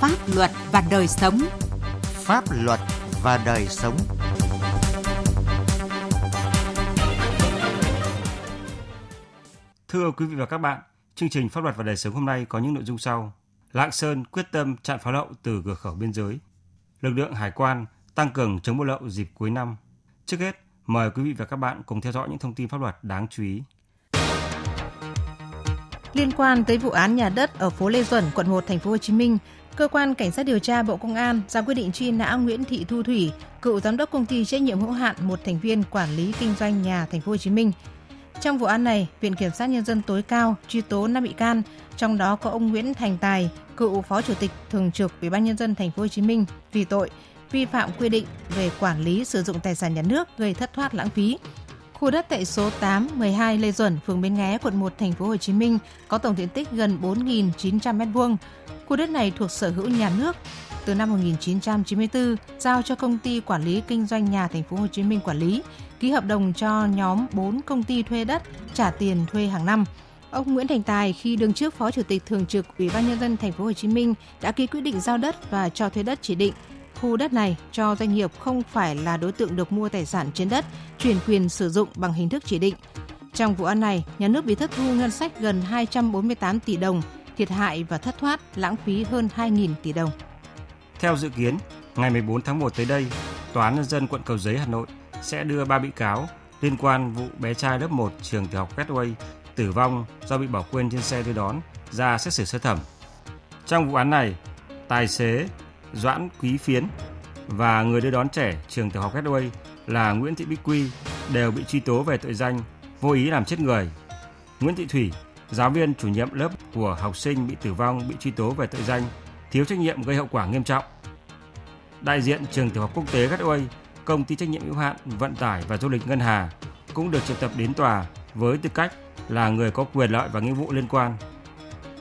Pháp luật và đời sống. Pháp luật và đời sống. Thưa quý vị và các bạn, chương trình Pháp luật và đời sống hôm nay có những nội dung sau. Lạng Sơn quyết tâm chặn pháo lậu từ cửa khẩu biên giới. Lực lượng hải quan tăng cường chống buôn lậu dịp cuối năm. Trước hết, mời quý vị và các bạn cùng theo dõi những thông tin pháp luật đáng chú ý. Liên quan tới vụ án nhà đất ở phố Lê Duẩn, quận 1, thành phố Hồ Chí Minh, cơ quan cảnh sát điều tra Bộ Công an ra quyết định truy nã Nguyễn Thị Thu Thủy, cựu giám đốc công ty trách nhiệm hữu hạn một thành viên quản lý kinh doanh nhà thành phố Hồ Chí Minh. Trong vụ án này, Viện kiểm sát nhân dân tối cao truy tố 5 bị can, trong đó có ông Nguyễn Thành Tài, cựu phó chủ tịch thường trực Ủy ban nhân dân thành phố Hồ Chí Minh vì tội vi phạm quy định về quản lý sử dụng tài sản nhà nước gây thất thoát lãng phí, Khu đất tại số 8, 12 Lê Duẩn, phường Bến Nghé, quận 1, thành phố Hồ Chí Minh có tổng diện tích gần 4.900 m2. Khu đất này thuộc sở hữu nhà nước. Từ năm 1994, giao cho công ty quản lý kinh doanh nhà thành phố Hồ Chí Minh quản lý, ký hợp đồng cho nhóm 4 công ty thuê đất trả tiền thuê hàng năm. Ông Nguyễn Thành Tài khi đương chức Phó Chủ tịch Thường trực Ủy ban nhân dân thành phố Hồ Chí Minh đã ký quyết định giao đất và cho thuê đất chỉ định khu đất này cho doanh nghiệp không phải là đối tượng được mua tài sản trên đất, chuyển quyền sử dụng bằng hình thức chỉ định. Trong vụ án này, nhà nước bị thất thu ngân sách gần 248 tỷ đồng, thiệt hại và thất thoát lãng phí hơn 2.000 tỷ đồng. Theo dự kiến, ngày 14 tháng 1 tới đây, Tòa án Nhân dân quận Cầu Giấy, Hà Nội sẽ đưa ba bị cáo liên quan vụ bé trai lớp 1 trường tiểu học Gateway tử vong do bị bỏ quên trên xe đưa đón ra xét xử sơ thẩm. Trong vụ án này, tài xế Doãn Quý Phiến và người đưa đón trẻ trường tiểu học Gateway là Nguyễn Thị Bích Quy đều bị truy tố về tội danh vô ý làm chết người. Nguyễn Thị Thủy, giáo viên chủ nhiệm lớp của học sinh bị tử vong bị truy tố về tội danh thiếu trách nhiệm gây hậu quả nghiêm trọng. Đại diện trường tiểu học quốc tế Gateway, công ty trách nhiệm hữu hạn vận tải và du lịch Ngân Hà cũng được triệu tập đến tòa với tư cách là người có quyền lợi và nghĩa vụ liên quan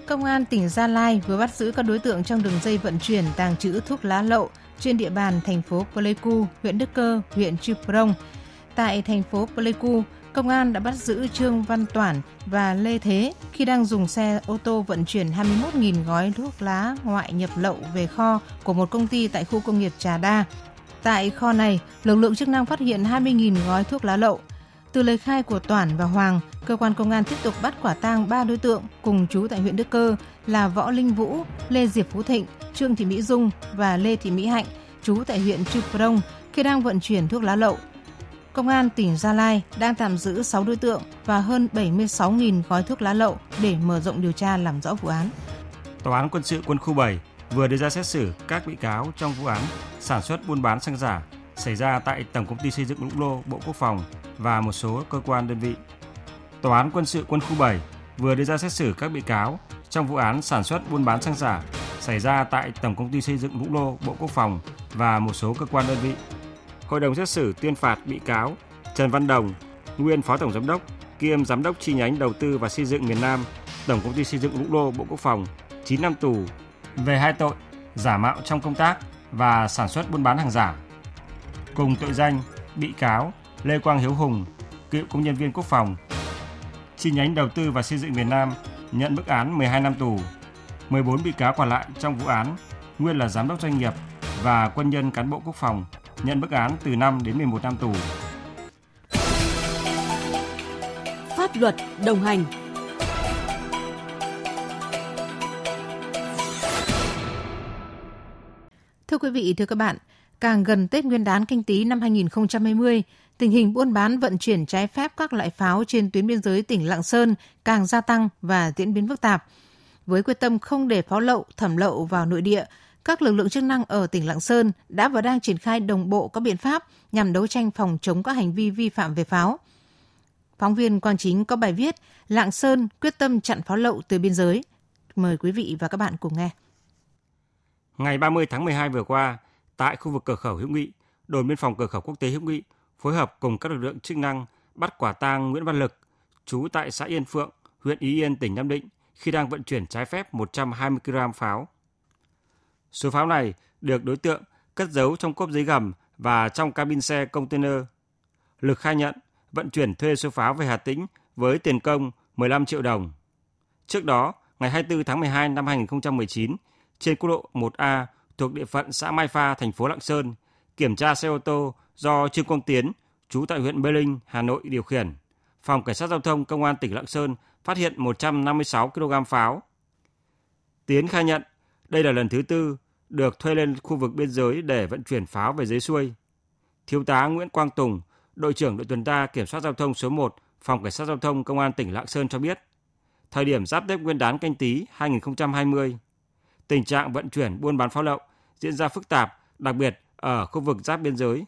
Công an tỉnh Gia Lai vừa bắt giữ các đối tượng trong đường dây vận chuyển tàng trữ thuốc lá lậu trên địa bàn thành phố Pleiku, huyện Đức Cơ, huyện Chư Prong. Tại thành phố Pleiku, công an đã bắt giữ Trương Văn Toản và Lê Thế khi đang dùng xe ô tô vận chuyển 21.000 gói thuốc lá ngoại nhập lậu về kho của một công ty tại khu công nghiệp Trà Đa. Tại kho này, lực lượng chức năng phát hiện 20.000 gói thuốc lá lậu. Từ lời khai của Toản và Hoàng, cơ quan công an tiếp tục bắt quả tang ba đối tượng cùng chú tại huyện Đức Cơ là Võ Linh Vũ, Lê Diệp Phú Thịnh, Trương Thị Mỹ Dung và Lê Thị Mỹ Hạnh, chú tại huyện Trư Prong khi đang vận chuyển thuốc lá lậu. Công an tỉnh Gia Lai đang tạm giữ 6 đối tượng và hơn 76.000 gói thuốc lá lậu để mở rộng điều tra làm rõ vụ án. Tòa án quân sự quân khu 7 vừa đưa ra xét xử các bị cáo trong vụ án sản xuất buôn bán xăng giả xảy ra tại Tổng công ty xây dựng Lũng Lô, Bộ Quốc phòng và một số cơ quan đơn vị. Tòa án quân sự quân khu 7 vừa đưa ra xét xử các bị cáo trong vụ án sản xuất buôn bán xăng giả xảy ra tại Tổng công ty xây dựng Lũng Lô, Bộ Quốc phòng và một số cơ quan đơn vị. Hội đồng xét xử tuyên phạt bị cáo Trần Văn Đồng, nguyên Phó Tổng Giám đốc, kiêm Giám đốc chi nhánh đầu tư và xây dựng miền Nam, Tổng công ty xây dựng Lũng Lô, Bộ Quốc phòng 9 năm tù về hai tội giả mạo trong công tác và sản xuất buôn bán hàng giả. Cùng tội danh, bị cáo Lê Quang Hiếu Hùng, cựu công nhân viên quốc phòng, chi nhánh đầu tư và xây dựng miền Nam nhận mức án 12 năm tù. 14 bị cáo còn lại trong vụ án nguyên là giám đốc doanh nghiệp và quân nhân cán bộ quốc phòng nhận mức án từ 5 đến 11 năm tù. Pháp luật đồng hành Thưa quý vị, thưa các bạn, càng gần Tết Nguyên đán Canh Tý năm 2020, tình hình buôn bán vận chuyển trái phép các loại pháo trên tuyến biên giới tỉnh Lạng Sơn càng gia tăng và diễn biến phức tạp. Với quyết tâm không để pháo lậu, thẩm lậu vào nội địa, các lực lượng chức năng ở tỉnh Lạng Sơn đã và đang triển khai đồng bộ các biện pháp nhằm đấu tranh phòng chống các hành vi vi phạm về pháo. Phóng viên Quang Chính có bài viết Lạng Sơn quyết tâm chặn pháo lậu từ biên giới. Mời quý vị và các bạn cùng nghe. Ngày 30 tháng 12 vừa qua, tại khu vực cửa khẩu Hữu Nghị, đồn biên phòng cửa khẩu quốc tế Hữu Nghị phối hợp cùng các lực lượng chức năng bắt quả tang Nguyễn Văn Lực, trú tại xã Yên Phượng, huyện Ý Yên, tỉnh Nam Định khi đang vận chuyển trái phép 120 kg pháo. Số pháo này được đối tượng cất giấu trong cốp giấy gầm và trong cabin xe container. Lực khai nhận vận chuyển thuê số pháo về Hà Tĩnh với tiền công 15 triệu đồng. Trước đó, ngày 24 tháng 12 năm 2019, trên quốc lộ 1A thuộc địa phận xã Mai Pha, thành phố Lạng Sơn, kiểm tra xe ô tô do Trương Quang Tiến, trú tại huyện Mê Linh, Hà Nội điều khiển. Phòng Cảnh sát Giao thông Công an tỉnh Lạng Sơn phát hiện 156 kg pháo. Tiến khai nhận đây là lần thứ tư được thuê lên khu vực biên giới để vận chuyển pháo về dưới xuôi. Thiếu tá Nguyễn Quang Tùng, đội trưởng đội tuần tra kiểm soát giao thông số 1, Phòng Cảnh sát Giao thông Công an tỉnh Lạng Sơn cho biết, thời điểm giáp Tết Nguyên đán canh tí 2020, tình trạng vận chuyển buôn bán pháo lậu diễn ra phức tạp, đặc biệt ở khu vực giáp biên giới.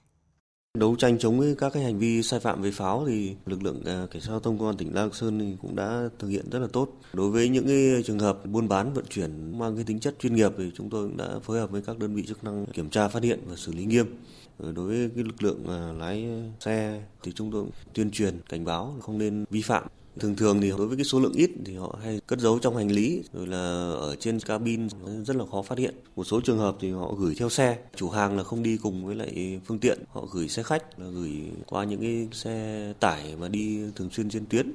Đấu tranh chống các cái hành vi sai phạm về pháo thì lực lượng à, cảnh sát giao thông công an tỉnh Lạng Sơn cũng đã thực hiện rất là tốt. Đối với những cái trường hợp buôn bán vận chuyển mang cái tính chất chuyên nghiệp thì chúng tôi cũng đã phối hợp với các đơn vị chức năng kiểm tra phát hiện và xử lý nghiêm. Ờ, đối với cái lực lượng à, lái xe thì chúng tôi tuyên truyền cảnh báo không nên vi phạm Thường thường thì đối với cái số lượng ít thì họ hay cất giấu trong hành lý rồi là ở trên cabin rất là khó phát hiện. Một số trường hợp thì họ gửi theo xe, chủ hàng là không đi cùng với lại phương tiện, họ gửi xe khách là gửi qua những cái xe tải mà đi thường xuyên trên tuyến.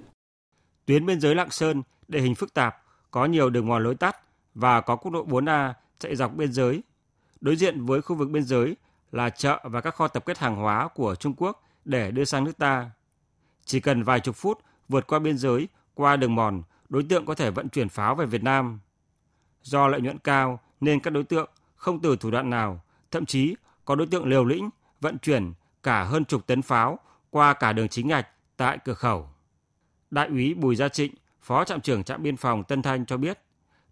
Tuyến biên giới Lạng Sơn địa hình phức tạp, có nhiều đường mòn lối tắt và có quốc lộ 4A chạy dọc biên giới. Đối diện với khu vực biên giới là chợ và các kho tập kết hàng hóa của Trung Quốc để đưa sang nước ta. Chỉ cần vài chục phút vượt qua biên giới, qua đường mòn, đối tượng có thể vận chuyển pháo về Việt Nam. Do lợi nhuận cao nên các đối tượng không từ thủ đoạn nào, thậm chí có đối tượng liều lĩnh vận chuyển cả hơn chục tấn pháo qua cả đường chính ngạch tại cửa khẩu. Đại úy Bùi Gia Trịnh, Phó trạm trưởng trạm biên phòng Tân Thanh cho biết,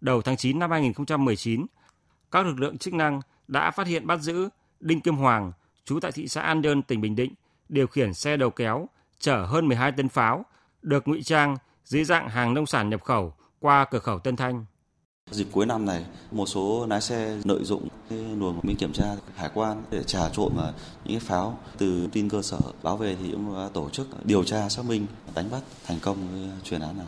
đầu tháng 9 năm 2019, các lực lượng chức năng đã phát hiện bắt giữ Đinh Kim Hoàng, trú tại thị xã An Nhơn, tỉnh Bình Định, điều khiển xe đầu kéo chở hơn 12 tấn pháo được ngụy trang dưới dạng hàng nông sản nhập khẩu qua cửa khẩu Tân Thanh. Dịp cuối năm này, một số lái xe lợi dụng cái luồng mình kiểm tra hải quan để trà trộn vào những cái pháo từ tin cơ sở báo về thì cũng đã tổ chức điều tra xác minh đánh bắt thành công chuyên án này.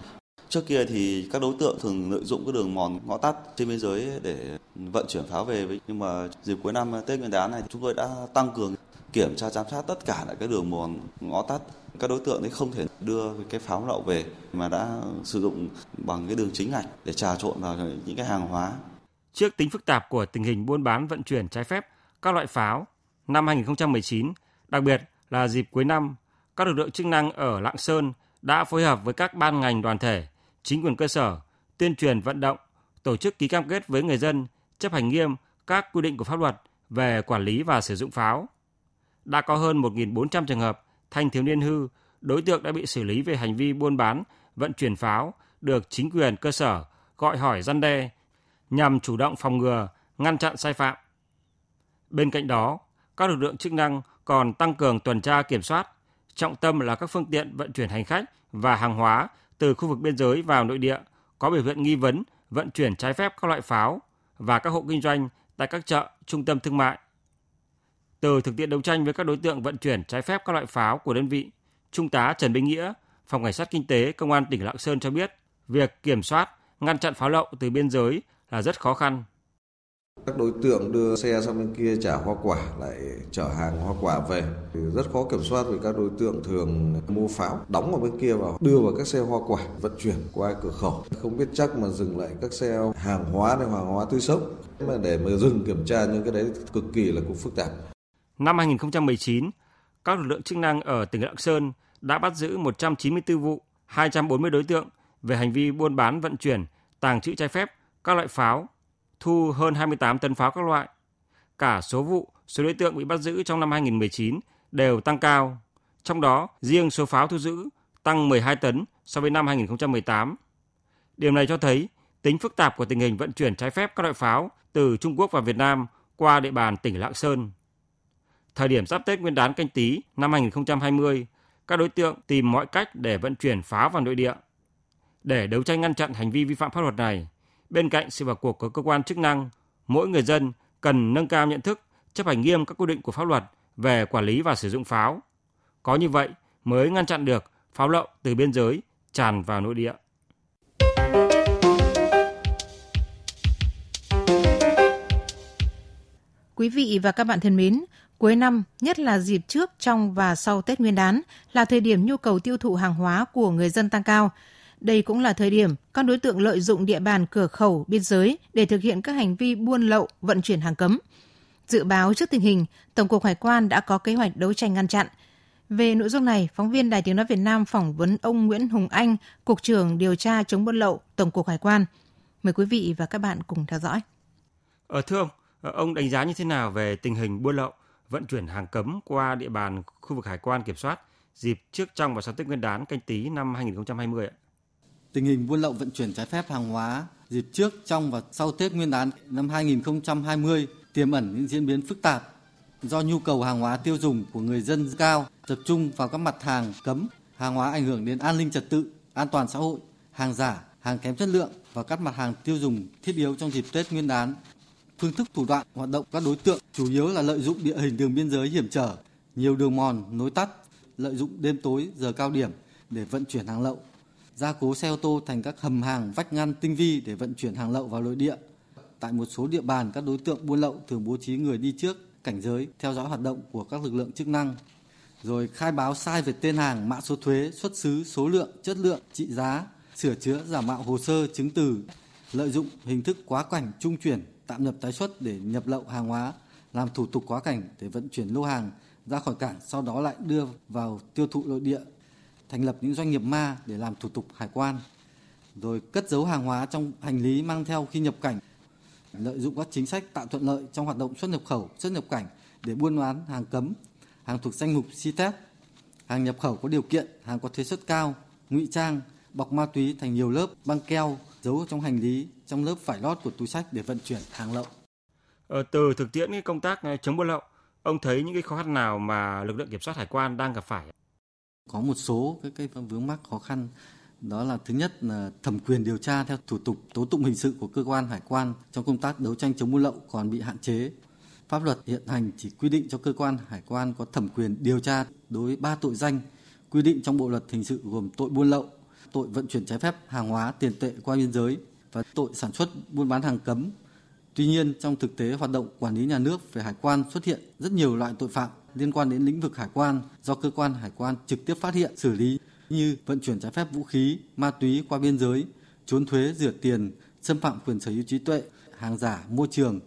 Trước kia thì các đối tượng thường lợi dụng cái đường mòn ngõ tắt trên biên giới để vận chuyển pháo về nhưng mà dịp cuối năm Tết Nguyên đán này chúng tôi đã tăng cường kiểm tra giám sát tất cả lại các đường mòn ngõ tắt các đối tượng ấy không thể đưa cái pháo lậu về mà đã sử dụng bằng cái đường chính ngạch để trà trộn vào những cái hàng hóa. Trước tính phức tạp của tình hình buôn bán vận chuyển trái phép các loại pháo, năm 2019, đặc biệt là dịp cuối năm, các lực lượng chức năng ở Lạng Sơn đã phối hợp với các ban ngành đoàn thể, chính quyền cơ sở, tuyên truyền vận động, tổ chức ký cam kết với người dân chấp hành nghiêm các quy định của pháp luật về quản lý và sử dụng pháo. Đã có hơn 1.400 trường hợp thanh thiếu niên hư, đối tượng đã bị xử lý về hành vi buôn bán, vận chuyển pháo, được chính quyền cơ sở gọi hỏi răn đe nhằm chủ động phòng ngừa, ngăn chặn sai phạm. Bên cạnh đó, các lực lượng chức năng còn tăng cường tuần tra kiểm soát, trọng tâm là các phương tiện vận chuyển hành khách và hàng hóa từ khu vực biên giới vào nội địa có biểu hiện nghi vấn vận chuyển trái phép các loại pháo và các hộ kinh doanh tại các chợ, trung tâm thương mại, từ thực tiễn đấu tranh với các đối tượng vận chuyển trái phép các loại pháo của đơn vị, Trung tá Trần Bình Nghĩa, Phòng Cảnh sát Kinh tế Công an tỉnh Lạng Sơn cho biết, việc kiểm soát, ngăn chặn pháo lậu từ biên giới là rất khó khăn. Các đối tượng đưa xe sang bên kia trả hoa quả lại chở hàng hoa quả về. Thì rất khó kiểm soát vì các đối tượng thường mua pháo đóng ở bên kia vào đưa vào các xe hoa quả vận chuyển qua cửa khẩu. Không biết chắc mà dừng lại các xe hàng hóa hay hàng hóa tươi sống. Mà để mà dừng kiểm tra những cái đấy cực kỳ là cũng phức tạp. Năm 2019, các lực lượng chức năng ở tỉnh Lạng Sơn đã bắt giữ 194 vụ, 240 đối tượng về hành vi buôn bán vận chuyển, tàng trữ trái phép các loại pháo, thu hơn 28 tấn pháo các loại. Cả số vụ, số đối tượng bị bắt giữ trong năm 2019 đều tăng cao. Trong đó, riêng số pháo thu giữ tăng 12 tấn so với năm 2018. Điều này cho thấy tính phức tạp của tình hình vận chuyển trái phép các loại pháo từ Trung Quốc vào Việt Nam qua địa bàn tỉnh Lạng Sơn thời điểm giáp Tết Nguyên đán canh tí năm 2020, các đối tượng tìm mọi cách để vận chuyển pháo vào nội địa. Để đấu tranh ngăn chặn hành vi vi phạm pháp luật này, bên cạnh sự vào cuộc của cơ quan chức năng, mỗi người dân cần nâng cao nhận thức, chấp hành nghiêm các quy định của pháp luật về quản lý và sử dụng pháo. Có như vậy mới ngăn chặn được pháo lậu từ biên giới tràn vào nội địa. Quý vị và các bạn thân mến, Cuối năm, nhất là dịp trước, trong và sau Tết Nguyên đán, là thời điểm nhu cầu tiêu thụ hàng hóa của người dân tăng cao. Đây cũng là thời điểm các đối tượng lợi dụng địa bàn cửa khẩu biên giới để thực hiện các hành vi buôn lậu, vận chuyển hàng cấm. Dự báo trước tình hình, Tổng cục Hải quan đã có kế hoạch đấu tranh ngăn chặn. Về nội dung này, phóng viên Đài Tiếng Nói Việt Nam phỏng vấn ông Nguyễn Hùng Anh, Cục trưởng điều tra chống buôn lậu, Tổng cục Hải quan. Mời quý vị và các bạn cùng theo dõi. Ờ, thưa ông, ờ, ông đánh giá như thế nào về tình hình buôn lậu, vận chuyển hàng cấm qua địa bàn khu vực hải quan kiểm soát dịp trước trong và sau Tết Nguyên đán canh tí năm 2020 ạ? Tình hình buôn lậu vận chuyển trái phép hàng hóa dịp trước, trong và sau Tết Nguyên đán năm 2020 tiềm ẩn những diễn biến phức tạp do nhu cầu hàng hóa tiêu dùng của người dân cao, tập trung vào các mặt hàng cấm, hàng hóa ảnh hưởng đến an ninh trật tự, an toàn xã hội, hàng giả, hàng kém chất lượng và các mặt hàng tiêu dùng thiết yếu trong dịp Tết Nguyên đán. Phương thức thủ đoạn hoạt động các đối tượng chủ yếu là lợi dụng địa hình đường biên giới hiểm trở, nhiều đường mòn, nối tắt, lợi dụng đêm tối, giờ cao điểm để vận chuyển hàng lậu, gia cố xe ô tô thành các hầm hàng vách ngăn tinh vi để vận chuyển hàng lậu vào nội địa. Tại một số địa bàn, các đối tượng buôn lậu thường bố trí người đi trước, cảnh giới, theo dõi hoạt động của các lực lượng chức năng, rồi khai báo sai về tên hàng, mã số thuế, xuất xứ, số lượng, chất lượng, trị giá, sửa chữa, giả mạo hồ sơ, chứng từ, lợi dụng hình thức quá cảnh, trung chuyển, tạm nhập tái xuất để nhập lậu hàng hóa, làm thủ tục quá cảnh để vận chuyển lô hàng ra khỏi cảng, sau đó lại đưa vào tiêu thụ nội địa, thành lập những doanh nghiệp ma để làm thủ tục hải quan, rồi cất giấu hàng hóa trong hành lý mang theo khi nhập cảnh, lợi dụng các chính sách tạo thuận lợi trong hoạt động xuất nhập khẩu, xuất nhập cảnh để buôn bán hàng cấm, hàng thuộc danh mục CITES, hàng nhập khẩu có điều kiện, hàng có thuế suất cao, ngụy trang, bọc ma túy thành nhiều lớp băng keo giấu trong hành lý, trong lớp vải lót của túi sách để vận chuyển hàng lậu. Ờ, từ thực tiễn cái công tác ờ, chống buôn lậu, ông thấy những cái khó khăn nào mà lực lượng kiểm soát hải quan đang gặp phải? Có một số cái, cái vướng mắc khó khăn đó là thứ nhất là thẩm quyền điều tra theo thủ tục tố tụng hình sự của cơ quan hải quan trong công tác đấu tranh chống buôn lậu còn bị hạn chế. Pháp luật hiện hành chỉ quy định cho cơ quan hải quan có thẩm quyền điều tra đối với ba tội danh quy định trong bộ luật hình sự gồm tội buôn lậu, tội vận chuyển trái phép hàng hóa tiền tệ qua biên giới và tội sản xuất buôn bán hàng cấm. Tuy nhiên, trong thực tế hoạt động quản lý nhà nước về hải quan xuất hiện rất nhiều loại tội phạm liên quan đến lĩnh vực hải quan do cơ quan hải quan trực tiếp phát hiện xử lý như vận chuyển trái phép vũ khí, ma túy qua biên giới, trốn thuế, rửa tiền, xâm phạm quyền sở hữu trí tuệ, hàng giả, môi trường.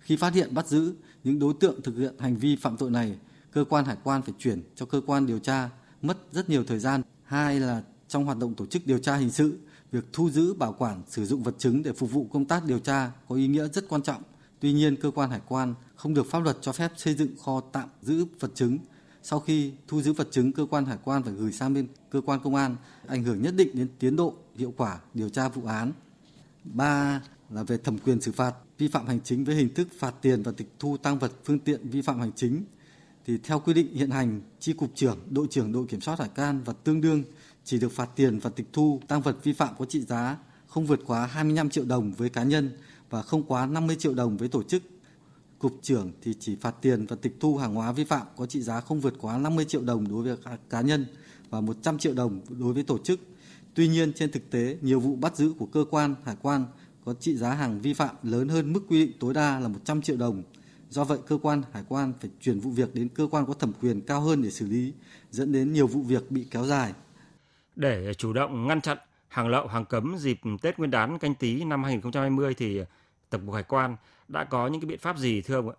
Khi phát hiện bắt giữ những đối tượng thực hiện hành vi phạm tội này, cơ quan hải quan phải chuyển cho cơ quan điều tra mất rất nhiều thời gian. Hai là trong hoạt động tổ chức điều tra hình sự, việc thu giữ, bảo quản, sử dụng vật chứng để phục vụ công tác điều tra có ý nghĩa rất quan trọng. Tuy nhiên, cơ quan hải quan không được pháp luật cho phép xây dựng kho tạm giữ vật chứng. Sau khi thu giữ vật chứng, cơ quan hải quan phải gửi sang bên cơ quan công an, ảnh hưởng nhất định đến tiến độ, hiệu quả điều tra vụ án. Ba là về thẩm quyền xử phạt vi phạm hành chính với hình thức phạt tiền và tịch thu tăng vật phương tiện vi phạm hành chính thì theo quy định hiện hành, chi cục trưởng, đội trưởng đội kiểm soát hải quan và tương đương chỉ được phạt tiền và tịch thu tăng vật vi phạm có trị giá không vượt quá 25 triệu đồng với cá nhân và không quá 50 triệu đồng với tổ chức. Cục trưởng thì chỉ phạt tiền và tịch thu hàng hóa vi phạm có trị giá không vượt quá 50 triệu đồng đối với cá nhân và 100 triệu đồng đối với tổ chức. Tuy nhiên trên thực tế, nhiều vụ bắt giữ của cơ quan hải quan có trị giá hàng vi phạm lớn hơn mức quy định tối đa là 100 triệu đồng Do vậy, cơ quan hải quan phải chuyển vụ việc đến cơ quan có thẩm quyền cao hơn để xử lý, dẫn đến nhiều vụ việc bị kéo dài. Để chủ động ngăn chặn hàng lậu, hàng cấm dịp Tết Nguyên đán canh tí năm 2020 thì Tổng cục Hải quan đã có những cái biện pháp gì thưa ông ạ?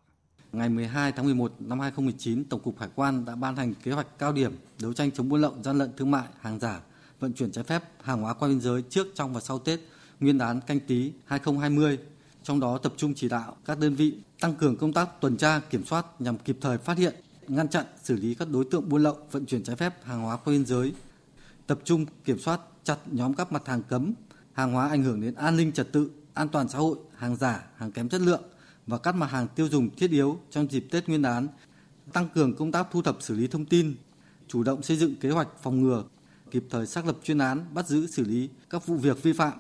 Ngày 12 tháng 11 năm 2019, Tổng cục Hải quan đã ban hành kế hoạch cao điểm đấu tranh chống buôn lậu, gian lận thương mại, hàng giả, vận chuyển trái phép hàng hóa qua biên giới trước, trong và sau Tết Nguyên đán canh tí 2020 trong đó tập trung chỉ đạo các đơn vị tăng cường công tác tuần tra kiểm soát nhằm kịp thời phát hiện, ngăn chặn, xử lý các đối tượng buôn lậu, vận chuyển trái phép hàng hóa qua biên giới, tập trung kiểm soát chặt nhóm các mặt hàng cấm, hàng hóa ảnh hưởng đến an ninh trật tự, an toàn xã hội, hàng giả, hàng kém chất lượng và các mặt hàng tiêu dùng thiết yếu trong dịp Tết Nguyên đán, tăng cường công tác thu thập xử lý thông tin, chủ động xây dựng kế hoạch phòng ngừa, kịp thời xác lập chuyên án bắt giữ xử lý các vụ việc vi phạm,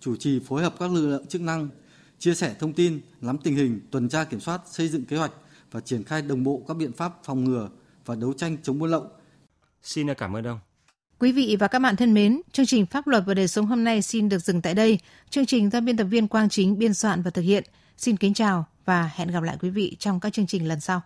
chủ trì phối hợp các lực lượng chức năng chia sẻ thông tin, nắm tình hình, tuần tra kiểm soát, xây dựng kế hoạch và triển khai đồng bộ các biện pháp phòng ngừa và đấu tranh chống buôn lậu. Xin cảm ơn ông. Quý vị và các bạn thân mến, chương trình Pháp luật và đời sống hôm nay xin được dừng tại đây. Chương trình do biên tập viên Quang Chính biên soạn và thực hiện. Xin kính chào và hẹn gặp lại quý vị trong các chương trình lần sau.